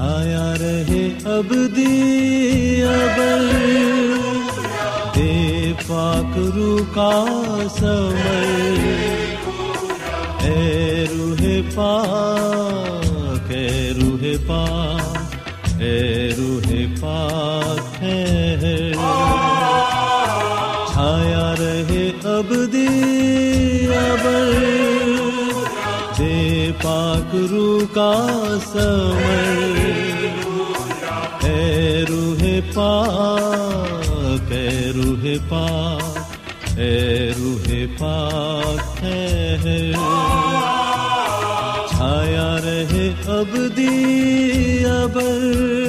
چھایا رہے اب ابل۔ دے پاک رو کا سمر۔ اے روح پاک، اے روح پاک، اے روح پاک ہے۔ چھایا رہے اب ابل۔ دے پاک رو کا سمر اے روح پاک، اے روح پاک، اے روح پاک ہے۔ چھایا رہے اب ابر۔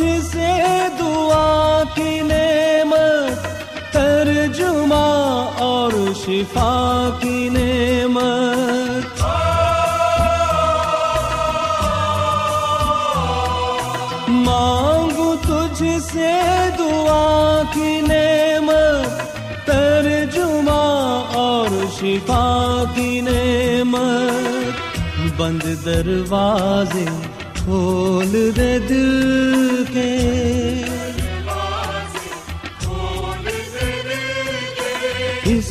مانگو تجھ سے دعا کی نعمت، ترجمہ اور شفا کی نعمت۔ مانگو تجھ سے دعا کی نعمت، ترجمہ اور شفا کی نعمت۔ بند دروازے کھول دے دل۔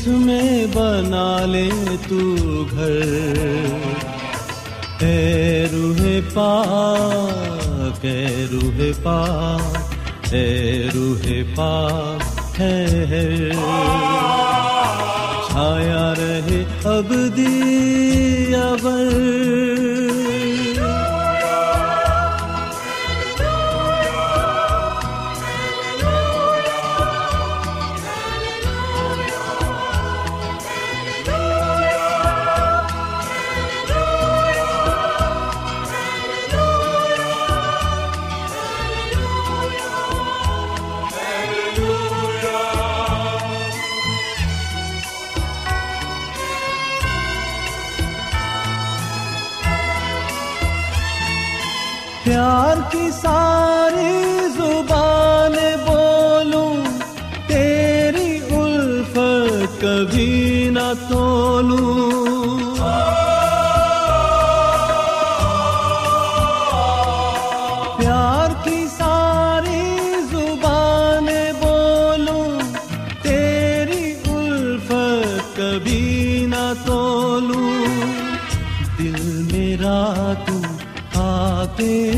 اس میں بنا لے تو گھر۔ اے روح پاک، اے روح پاک، اے روح پاک ہے چھایا رہے اب دیا ابر دل میرا تو کر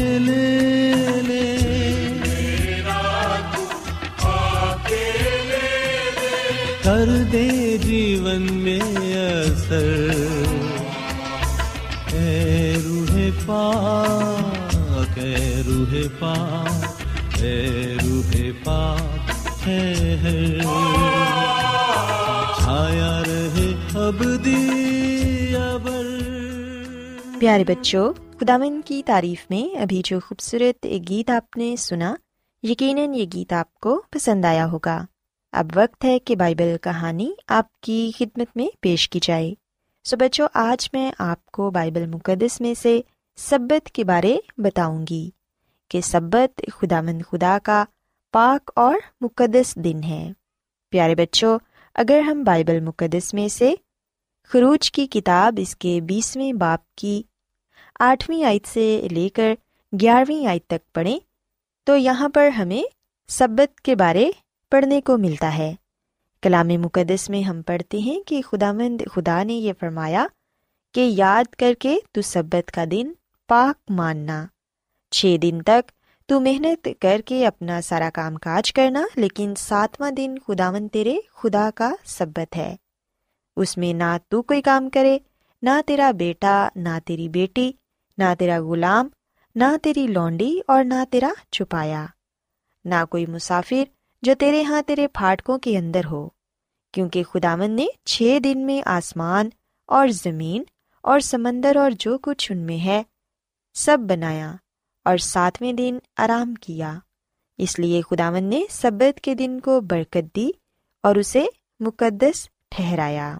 پاک، اے روح پاک ٹھہر چھایا رہے ابدی ابر پیارے بچوں خداون کی تعریف میں ابھی جو خوبصورت گیت آپ نے سنا، یقیناً یہ گیت آپ کو پسند آیا ہوگا۔ اب وقت ہے کہ بائبل کہانی آپ کی خدمت میں پیش کی جائے۔ سو بچوں، آج میں آپ کو بائبل مقدس میں سے سبت کے بارے بتاؤں گی۔ کہ سبت خدا مند خدا کا پاک اور مقدس دن ہے۔ پیارے بچوں، اگر ہم بائبل مقدس میں سے خروج کی کتاب اس کے بیسویں باپ کی آٹھویں آیت سے لے کر گیارہویں آیت تک پڑھیں، تو یہاں پر ہمیں سبت کے بارے پڑھنے کو ملتا ہے۔ کلام مقدس میں ہم پڑھتے ہیں کہ خدا مند خدا نے یہ فرمایا کہ یاد کر کے تو سبت کا دن پاک ماننا۔ چھ دن تک تو محنت کر کے اپنا سارا کام کاج کرنا، لیکن ساتواں دن خدا مند تیرے خدا کا سبت ہے۔ اس میں نہ تو کوئی کام کرے، نہ تیرا بیٹا، نہ تیری بیٹی، نہ تیرا غلام، نہ تیری لونڈی اور نہ تیرا چھپایا۔ نہ کوئی مسافر جو تیرے ہاں تیرے پھاٹکوں کے اندر ہو، کیونکہ خداون نے چھ دن میں آسمان اور زمین اور سمندر اور جو کچھ ان میں ہے، سب بنایا۔ اور ساتویں دن آرام کیا۔ اس لیے خداون نے سبت کے دن کو برکت دی اور اسے مقدس ٹھہرایا۔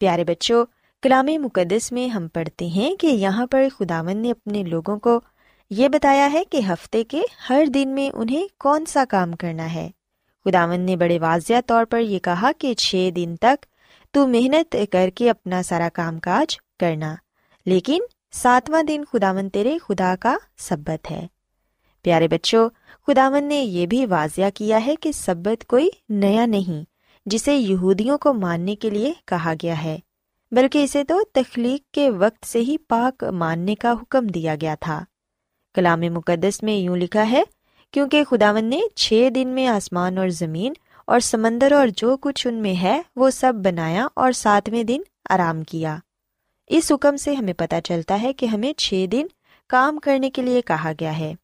پیارے بچوں، کلام مقدس میں ہم پڑھتے ہیں کہ یہاں پر خداون نے اپنے لوگوں کو یہ بتایا ہے کہ ہفتے کے ہر دن میں انہیں کون سا کام کرنا ہے۔ خداون نے بڑے واضح طور پر یہ کہا کہ چھ دن تک تو محنت کر کے اپنا سارا کام کاج کرنا، لیکن ساتواں دن خداون تیرے خدا کا سبت ہے۔ پیارے بچوں خداون نے یہ بھی واضح کیا ہے کہ سبت کوئی نیا نہیں، جسے یہودیوں کو ماننے کے لیے کہا گیا ہے، بلکہ اسے تو تخلیق کے وقت سے ہی پاک ماننے کا حکم دیا گیا تھا۔ کلام مقدس میں یوں لکھا ہے، کیونکہ خداون نے چھ دن میں آسمان اور زمین اور سمندر اور جو کچھ ان میں ہے، وہ سب بنایا اور ساتویں دن آرام کیا۔ اس حکم سے ہمیں پتہ چلتا ہے کہ ہمیں چھ دن کام کرنے کے لیے کہا گیا ہے۔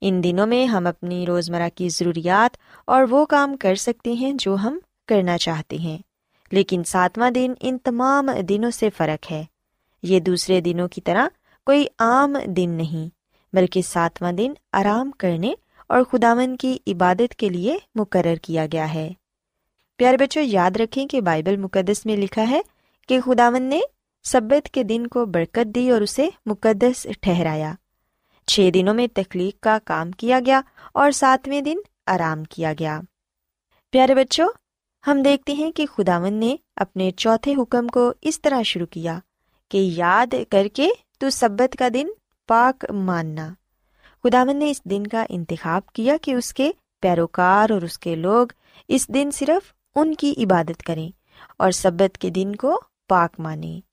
ان دنوں میں ہم اپنی روزمرہ کی ضروریات اور وہ کام کر سکتے ہیں جو ہم کرنا چاہتے ہیں۔ لیکن ساتواں دن ان تمام دنوں سے فرق ہے۔ یہ دوسرے دنوں کی طرح کوئی عام دن نہیں، بلکہ ساتواں دن آرام کرنے اور خداون کی عبادت کے لیے مقرر کیا گیا ہے۔ پیارے بچوں، یاد رکھیں کہ بائبل مقدس میں لکھا ہے کہ خداون نے سبت کے دن کو برکت دی اور اسے مقدس ٹھہرایا۔ چھ دنوں میں تخلیق کا کام کیا گیا اور ساتویں دن آرام کیا گیا۔ پیارے بچوں، ہم دیکھتے ہیں کہ خداون نے اپنے چوتھے حکم کو اس طرح شروع کیا کہ یاد کر کے تو سبت کا دن پاک ماننا۔ خداون نے اس دن کا انتخاب کیا کہ اس کے پیروکار اور اس کے لوگ اس دن صرف ان کی عبادت کریں اور سبت کے دن کو پاک مانیں۔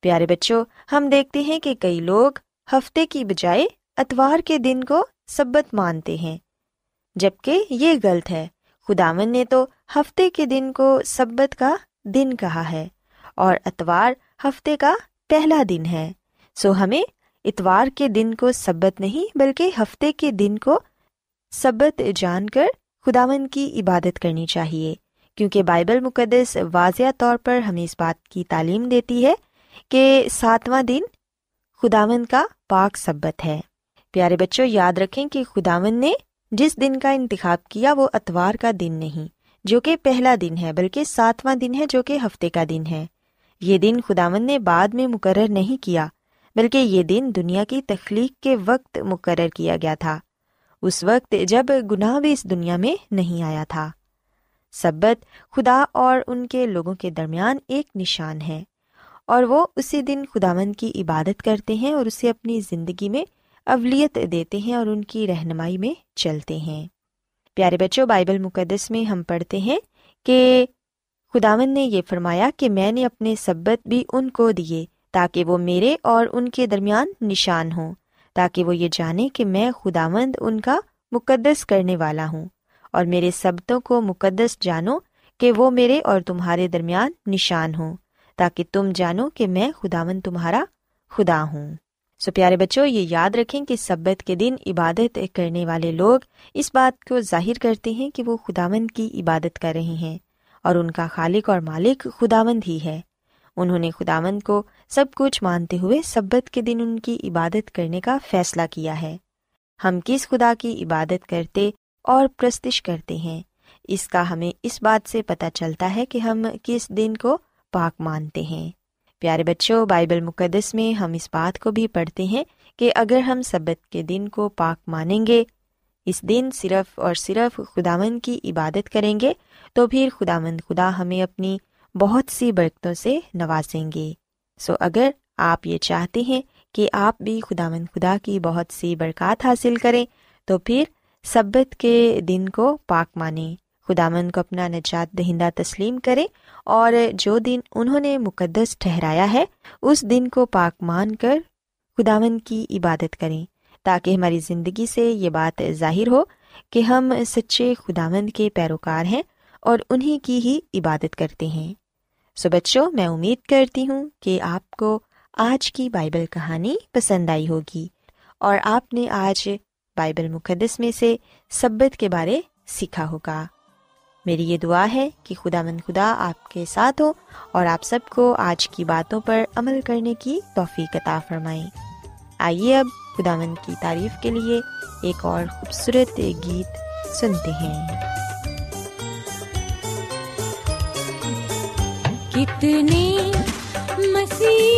پیارے بچوں، ہم دیکھتے ہیں کہ کئی لوگ ہفتے کی بجائے اتوار کے دن کو سبت مانتے ہیں۔ جبکہ یہ غلط ہے خداون نے تو ہفتے کے دن کو سبت کا دن کہا ہے اور اتوار ہفتے کا پہلا دن ہے۔ سو ہمیں اتوار کے دن کو سبت نہیں بلکہ ہفتے کے دن کو سبت جان کر خداون کی عبادت کرنی چاہیے، کیونکہ بائبل مقدس واضح طور پر ہمیں اس بات کی تعلیم دیتی ہے کہ ساتواں دن خداون کا پاک سبت ہے۔ پیارے بچوں، یاد رکھیں کہ خداون نے جس دن کا انتخاب کیا وہ اتوار کا دن نہیں، جو کہ پہلا دن ہے، بلکہ ساتواں دن ہے، جو کہ ہفتے کا دن ہے۔ یہ دن خداون نے بعد میں مقرر نہیں کیا، بلکہ یہ دن دنیا کی تخلیق کے وقت مقرر کیا گیا تھا۔ اس وقت جب گناہ بھی اس دنیا میں نہیں آیا تھا۔ سبت خدا اور ان کے لوگوں کے درمیان ایک نشان ہے۔ اور وہ اسی دن خداون کی عبادت کرتے ہیں اور اسے اپنی زندگی میں اولیت دیتے ہیں اور ان کی رہنمائی میں چلتے ہیں۔ پیارے بچوں، بائبل مقدس میں ہم پڑھتے ہیں کہ خداون نے یہ فرمایا کہ میں نے اپنے سبت بھی ان کو دیے تاکہ وہ میرے اور ان کے درمیان نشان ہوں، تاکہ وہ یہ جانے کہ میں خداوند ان کا مقدس کرنے والا ہوں۔ اور میرے سبتوں کو مقدس جانو کہ وہ میرے اور تمہارے درمیان نشان ہوں۔ تاکہ تم جانو کہ میں خداون تمہارا خدا ہوں۔ سو پیارے بچوں، یہ یاد رکھیں کہ سبت کے دن عبادت کرنے والے لوگ اس بات کو ظاہر کرتے ہیں کہ وہ خداون کی عبادت کر رہے ہیں اور ان کا خالق اور مالک خداوند ہی ہے۔ انہوں نے خداوند کو سب کچھ مانتے ہوئے سبت کے دن ان کی عبادت کرنے کا فیصلہ کیا ہے۔ ہم کس خدا کی عبادت کرتے اور پرستش کرتے ہیں؟ اس کا ہمیں اس بات سے پتہ چلتا ہے کہ ہم کس دن کو پاک مانتے ہیں۔ پیارے بچوں، بائبل مقدس میں ہم اس بات کو بھی پڑھتے ہیں کہ اگر ہم سبت کے دن کو پاک مانیں گے، اس دن صرف اور صرف خداون کی عبادت کریں گے، تو پھر خدا مند خدا ہمیں اپنی بہت سی برکتوں سے نوازیں گے۔ سو اگر آپ یہ چاہتے ہیں کہ آپ بھی خداوند خدا کی بہت سی برکات حاصل کریں، تو پھر سبت کے دن کو پاک مانیں۔ خدا کو اپنا نجات دہندہ تسلیم کریں اور جو دن انہوں نے مقدس ٹھہرایا ہے، اس دن کو پاک مان کر خداون کی عبادت کریں تاکہ ہماری زندگی سے یہ بات ظاہر ہو کہ ہم سچے خداوند کے پیروکار ہیں اور انہیں کی ہی عبادت کرتے ہیں۔ سو بچوں، میں امید کرتی ہوں کہ آپ کو آج کی بائبل کہانی پسند آئی ہوگی اور آپ نے آج بائبل مقدس میں سے سبت کے بارے سیکھا ہوگا۔ میری یہ دعا ہے کہ خدا مند خدا آپ کے ساتھ ہو اور آپ سب کو آج کی باتوں پر عمل کرنے کی توفیق عطا فرمائیں آئیے اب خدا مند کی تعریف کے لیے ایک اور خوبصورت گیت سنتے ہیں۔ کتنے مسیح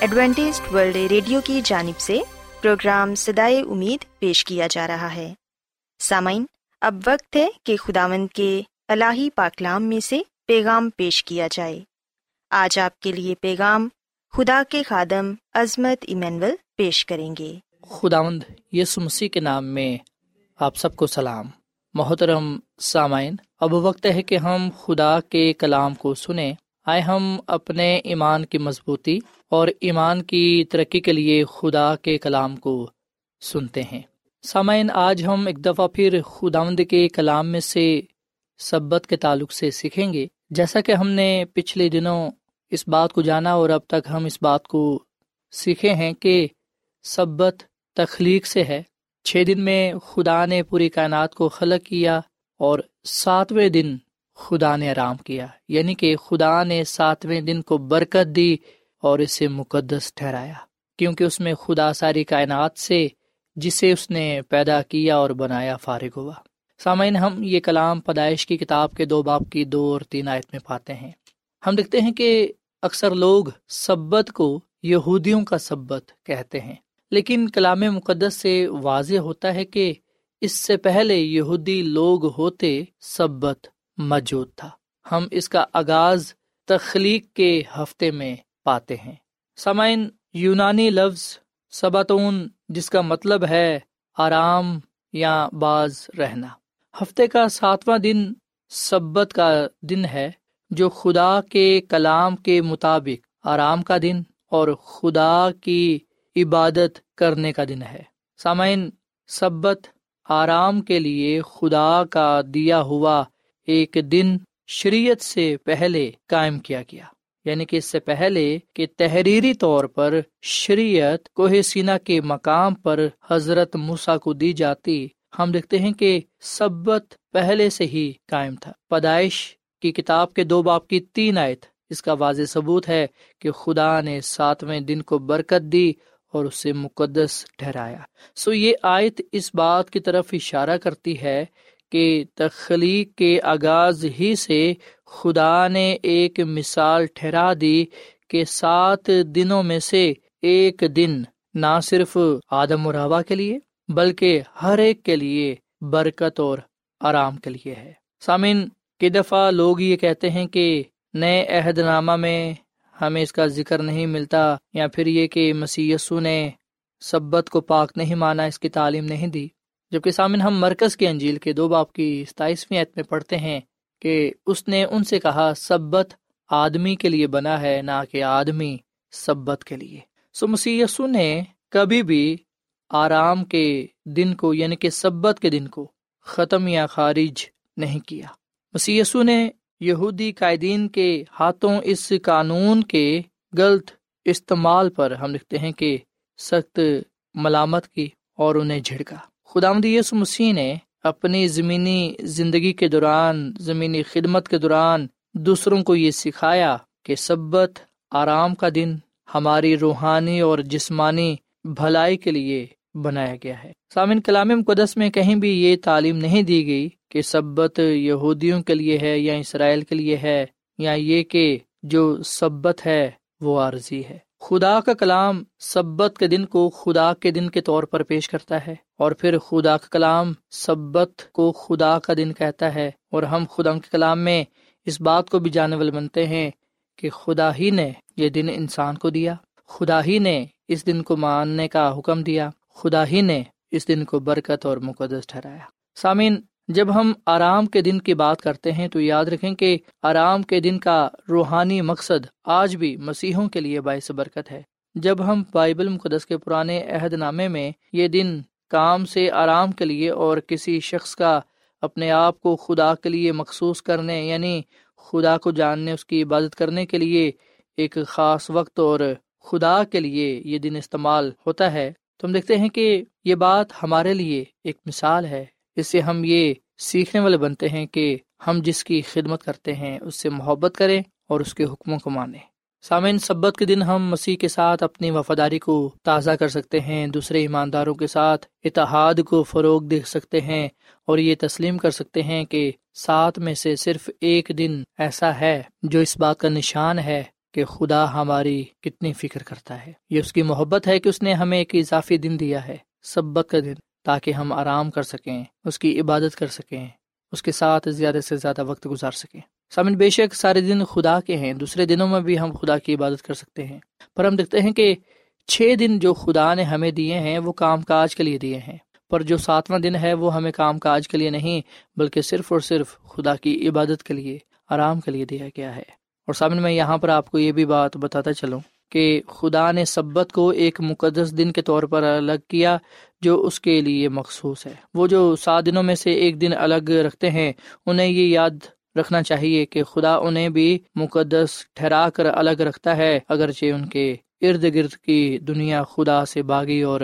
Adventist world radio کی جانب سے پروگرام سدائے امید پیش کیا جا رہا ہے۔ سامعین، اب وقت ہے کہ خداوند کے الہی پاکلام میں سے پیغام پیش کیا جائے۔ آج آپ کے لیے پیغام خدا کے خادم عظمت ایمینول پیش کریں گے۔ خداوند یسو مسیح کے نام میں آپ سب کو سلام۔ محترم سامعین، اب وقت ہے کہ ہم خدا کے کلام کو سنیں۔ آئے ہم اپنے ایمان کی مضبوطی اور ایمان کی ترقی کے لیے خدا کے کلام کو سنتے ہیں۔ سامعین، آج ہم ایک دفعہ پھر خداوند کے کلام میں سے سبت کے تعلق سے سیکھیں گے۔ جیسا کہ ہم نے پچھلے دنوں اس بات کو جانا اور اب تک ہم اس بات کو سیکھے ہیں کہ سبت تخلیق سے ہے۔ چھ دن میں خدا نے پوری کائنات کو خلق کیا اور ساتویں دن خدا نے آرام کیا یعنی کہ خدا نے ساتویں دن کو برکت دی اور اسے مقدس ٹھہرایا، کیونکہ اس میں خدا ساری کائنات سے، جسے اس نے پیدا کیا اور بنایا فارغ ہوا۔ سامعین، ہم یہ کلام پیدائش کی کتاب کے دو باپ کی دو اور تین آیت میں پاتے ہیں۔ ہم دیکھتے ہیں کہ اکثر لوگ سبت کو یہودیوں کا سبت کہتے ہیں، لیکن کلام مقدس سے واضح ہوتا ہے کہ اس سے پہلے یہودی لوگ ہوتے سبت۔ موجود تھا۔ ہم اس کا آغاز تخلیق کے ہفتے میں پاتے ہیں۔ سامعین، یونانی لفظ سباتون، جس کا مطلب ہے آرام یا باز رہنا۔ ہفتے کا ساتواں دن سبت کا دن ہے، جو خدا کے کلام کے مطابق آرام کا دن اور خدا کی عبادت کرنے کا دن ہے۔ سامعین، سبت آرام کے لیے خدا کا دیا ہوا ایک دن شریعت سے پہلے قائم کیا گیا یعنی کہ اس سے پہلے کہ تحریری طور پر شریعت کوہ سینا کے مقام پر حضرت موسا کو دی جاتی، ہم دیکھتے ہیں کہ سبت پہلے سے ہی قائم تھا۔ پیدائش کی کتاب کے دو باپ کی تین آیت، اس کا واضح ثبوت ہے کہ خدا نے ساتویں دن کو برکت دی اور اسے مقدس ٹھہرایا۔ سو یہ آیت اس بات کی طرف اشارہ کرتی ہے کہ تخلیق کے آغاز ہی سے خدا نے ایک مثال ٹھہرا دی کہ سات دنوں میں سے ایک دن نہ صرف آدم و روا کے لیے بلکہ ہر ایک کے لیے برکت اور آرام کے لیے ہے۔ سامن کی دفعہ لوگ یہ کہتے ہیں کہ نئے عہد نامہ میں ہمیں اس کا ذکر نہیں ملتا یا پھر یہ کہ مسی نے سبت کو پاک نہیں مانا، اس کی تعلیم نہیں دی۔ جبکہ سامن ہم مرکز کے انجیل کے دو باپ کی ستائیسویں عت میں پڑھتے ہیں کہ اس نے ان سے کہا، سبت آدمی کے لیے بنا ہے، نہ کہ آدمی سبت کے لیے۔ سو مسی نے کبھی بھی آرام کے دن کو یعنی کہ سبت کے دن کو ختم یا خارج نہیں کیا۔ مسی نے یہودی قائدین کے ہاتھوں اس قانون کے غلط استعمال پر ہم لکھتے ہیں کہ سخت ملامت کی اور انہیں جھڑکا۔ خدا یس مسیح نے اپنی زمینی زندگی کے دوران، زمینی خدمت کے دوران دوسروں کو یہ سکھایا کہ سبت آرام کا دن ہماری روحانی اور جسمانی بھلائی کے لیے بنایا گیا ہے۔ سامن کلام مقدس میں کہیں بھی یہ تعلیم نہیں دی گئی کہ سبت یہودیوں کے لیے ہے یا اسرائیل کے لیے ہے یا یہ کہ جو سبت ہے وہ عارضی ہے۔ خدا کا کلام سبت کے دن کو خدا کے دن کے طور پر پیش کرتا ہے اور پھر خدا کا کلام سبت کو خدا کا دن کہتا ہے اور ہم خدا کے کلام میں اس بات کو بھی جانے والے بنتے ہیں کہ خدا ہی نے یہ دن انسان کو دیا، خدا ہی نے اس دن کو ماننے کا حکم دیا، خدا ہی نے اس دن کو برکت اور مقدس ٹھہرایا۔ سامعین جب ہم آرام کے دن کی بات کرتے ہیں تو یاد رکھیں کہ آرام کے دن کا روحانی مقصد آج بھی مسیحوں کے لیے باعث برکت ہے۔ جب ہم بائبل مقدس کے پرانے عہد نامے میں یہ دن کام سے آرام کے لیے اور کسی شخص کا اپنے آپ کو خدا کے لیے مخصوص کرنے یعنی خدا کو جاننے، اس کی عبادت کرنے کے لیے ایک خاص وقت اور خدا کے لیے یہ دن استعمال ہوتا ہے، تو ہم دیکھتے ہیں کہ یہ بات ہمارے لیے ایک مثال ہے۔ اس سے ہم یہ سیکھنے والے بنتے ہیں کہ ہم جس کی خدمت کرتے ہیں، اس سے محبت کریں اور اس کے حکموں کو مانیں۔ سامعین، سبت کے دن ہم مسیح کے ساتھ اپنی وفاداری کو تازہ کر سکتے ہیں، دوسرے ایمانداروں کے ساتھ اتحاد کو فروغ دے سکتے ہیں اور یہ تسلیم کر سکتے ہیں کہ سات میں سے صرف ایک دن ایسا ہے جو اس بات کا نشان ہے کہ خدا ہماری کتنی فکر کرتا ہے۔ یہ اس کی محبت ہے کہ اس نے ہمیں ایک اضافی دن دیا ہے، سبت کا دن۔ تاکہ ہم آرام کر سکیں، اس کی عبادت کر سکیں، اس کے ساتھ زیادہ سے زیادہ وقت گزار سکیں۔ سامن، بے شک سارے دن خدا کے ہیں، دوسرے دنوں میں بھی ہم خدا کی عبادت کر سکتے ہیں۔ پر ہم دیکھتے ہیں کہ چھ دن جو خدا نے ہمیں دیے ہیں، وہ کام کاج کے لیے دیے ہیں۔ پر جو ساتواں دن ہے، وہ ہمیں کام کاج کے لیے نہیں، بلکہ صرف اور صرف خدا کی عبادت کے لیے، آرام کے لیے دیا گیا ہے۔ اور سامن، میں یہاں پر آپ کو یہ بھی بات بتاتا چلوں۔ کہ خدا نے سبت کو ایک مقدس دن کے طور پر الگ کیا جو اس کے لیے مخصوص ہے۔ وہ جو سات دنوں میں سے ایک دن الگ رکھتے ہیں، انہیں یہ یاد رکھنا چاہیے کہ خدا انہیں بھی مقدس ٹھہرا کر الگ رکھتا ہے، اگرچہ ان کے ارد گرد کی دنیا خدا سے باغی اور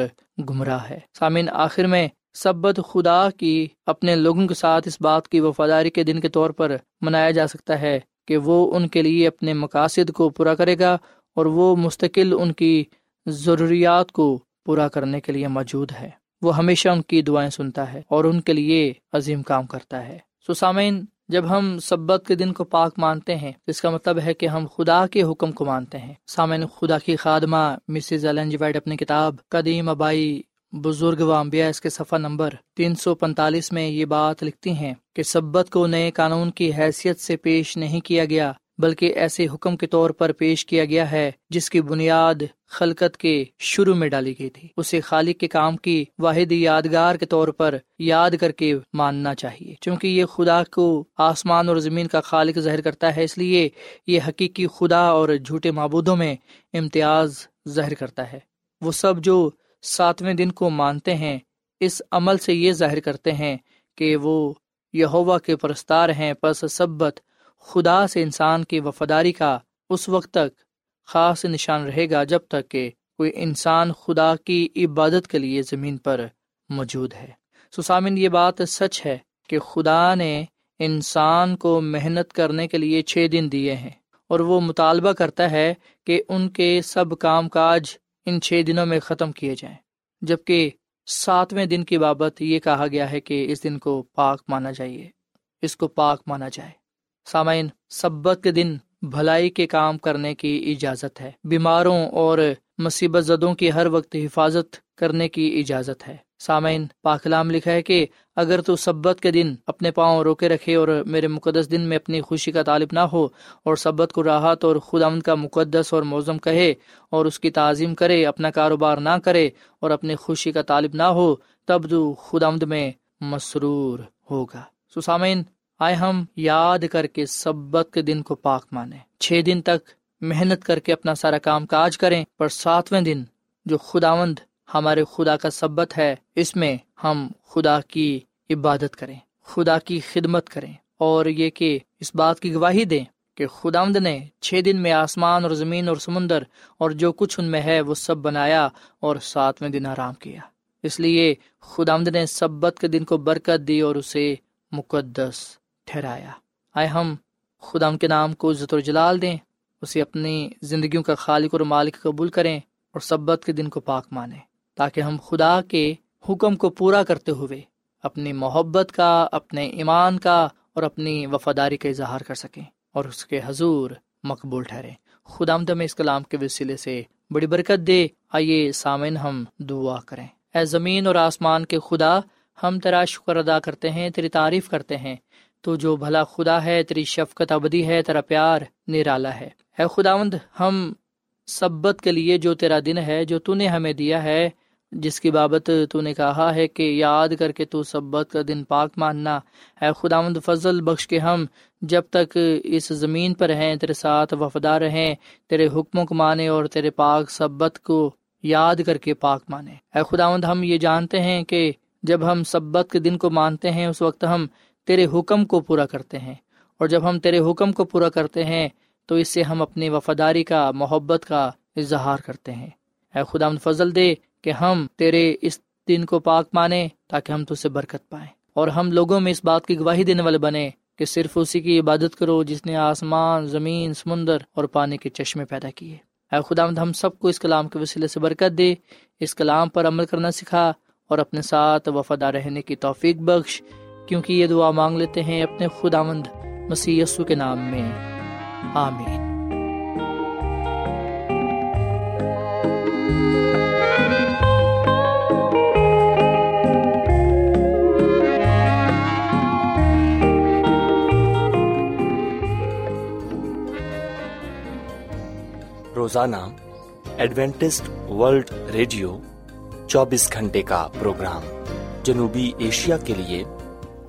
گمراہ ہے۔ سامعین، آخر میں سبت خدا کی اپنے لوگوں کے ساتھ اس بات کی وفاداری کے دن کے طور پر منایا جا سکتا ہے کہ وہ ان کے لیے اپنے مقاصد کو پورا کرے گا اور وہ مستقل ان کی ضروریات کو پورا کرنے کے لیے موجود ہے۔ وہ ہمیشہ ان کی دعائیں سنتا ہے اور ان کے لیے عظیم کام کرتا ہے۔ سو سامعین، جب ہم سبت کے دن کو پاک مانتے ہیں، اس کا مطلب ہے کہ ہم خدا کے حکم کو مانتے ہیں۔ سامعین، خدا کی خادمہ مسز جی وائٹ اپنی کتاب قدیم ابائی بزرگ و امبیا اس کے صفحہ نمبر تین سو پینتالیس میں یہ بات لکھتی ہیں کہ سبت کو نئے قانون کی حیثیت سے پیش نہیں کیا گیا۔ بلکہ ایسے حکم کے طور پر پیش کیا گیا ہے جس کی بنیاد خلقت کے شروع میں ڈالی گئی تھی۔ اسے خالق کے کام کی واحد یادگار کے طور پر یاد کر کے ماننا چاہیے کیونکہ یہ خدا کو آسمان اور زمین کا خالق ظاہر کرتا ہے، اس لیے یہ حقیقی خدا اور جھوٹے معبودوں میں امتیاز ظاہر کرتا ہے۔ وہ سب جو ساتویں دن کو مانتے ہیں، اس عمل سے یہ ظاہر کرتے ہیں کہ وہ یہوا کے پرستار ہیں، پس سبت خدا سے انسان کی وفاداری کا اس وقت تک خاص نشان رہے گا جب تک کہ کوئی انسان خدا کی عبادت کے لیے زمین پر موجود ہے۔ سسامن یہ بات سچ ہے کہ خدا نے انسان کو محنت کرنے کے لیے چھ دن دیے ہیں اور وہ مطالبہ کرتا ہے کہ ان کے سب کام کاج ان چھ دنوں میں ختم کیے جائیں۔ جبکہ ساتویں دن کی بابت یہ کہا گیا ہے کہ اس دن کو پاک مانا جائیے اس کو پاک مانا جائے۔ سامعین سبت کے دن بھلائی کے کام کرنے کی اجازت ہے۔ بیماروں اور مصیبت زدوں کی ہر وقت حفاظت کرنے کی اجازت ہے۔ سامعین، پاکلام لکھا ہے کہ اگر تو سبت کے دن اپنے پاؤں روکے رکھے اور میرے مقدس دن میں اپنی خوشی کا طالب نہ ہو اور سبت کو راحت اور خدا کا مقدس اور موزم کہے اور اس کی تعظیم کرے، اپنا کاروبار نہ کرے اور اپنی خوشی کا طالب نہ ہو، تب تو خدا میں مسرور ہوگا۔ سامعین آئے ہم یاد کر کے سبت کے دن کو پاک مانے چھ دن تک محنت کر کے اپنا سارا کام کاج کریں، پر ساتویں دن جو خداوند ہمارے خدا کا سبت ہے، اس میں ہم خدا کی عبادت کریں، خدا کی خدمت کریں۔ اور یہ کہ اس بات کی گواہی دیں کہ خداوند نے چھ دن میں آسمان اور زمین اور سمندر اور جو کچھ ان میں ہے، وہ سب بنایا اور ساتویں دن آرام کیا۔ اس لیے خداوند نے سبت کے دن کو برکت دی اور اسے مقدس ٹھہرایا۔ آئے ہم، خدا کے نام کو عزت و جلال دیں، اسے اپنی زندگیوں کا خالق اور مالک قبول کریں اور سبت کے دن کو پاک مانیں، تاکہ ہم خدا کے حکم کو پورا کرتے ہوئے اپنی محبت کا، اپنے ایمان کا اور اپنی وفاداری کا اظہار کر سکیں اور اس کے حضور مقبول ٹھہرے خدا آمد میں اس کلام کے وسیلے سے بڑی برکت دے۔ آئیے سامن ہم دعا کریں۔ اے زمین اور آسمان کے خدا، ہم تیرا شکر ادا کرتے ہیں، تیری تعریف کرتے ہیں۔ تو جو بھلا خدا ہے، تیری شفقت ابدی ہے، تیرا پیار نرالا ہے۔ اے خداوند، ہم سبت کے لیے جو تیرا دن ہے، جو تو نے ہمیں دیا ہے، جس کی بابت تو نے کہا ہے کہ یاد کر کے تو سبت کا دن پاک ماننا۔ ہے خداوند، فضل بخش کے ہم جب تک اس زمین پر ہیں، تیرے ساتھ وفادار رہیں، تیرے حکموں کو مانے اور تیرے پاک سبت کو یاد کر کے پاک مانے اے خداوند، ہم یہ جانتے ہیں کہ جب ہم سبت کے دن کو مانتے ہیں، اس وقت ہم تیرے حکم کو پورا کرتے ہیں۔ اور جب ہم تیرے حکم کو پورا کرتے ہیں، تو اس سے ہم اپنی وفاداری کا، محبت کا اظہار کرتے ہیں۔ اے خدا فضل دے کہ ہم تیرے اس دن کو پاک مانے تاکہ ہم سے برکت پائیں۔ اور ہم لوگوں میں اس بات کی گواہی دینے والے بنے کہ صرف اسی کی عبادت کرو جس نے آسمان، زمین، سمندر اور پانی کے چشمے پیدا کیے۔ اے خدا، ہم سب کو اس کلام کے وسیلے سے برکت دے، اس کلام پر عمل کرنا سکھا اور اپنے ساتھ وفادہ رہنے کی توفیق بخش۔ کیونکہ یہ دعا مانگ لیتے ہیں اپنے خدا مند مسیح کے نام میں۔ آمین۔ روزانہ ایڈوینٹسٹ ورلڈ ریڈیو چوبیس گھنٹے کا پروگرام جنوبی ایشیا کے لیے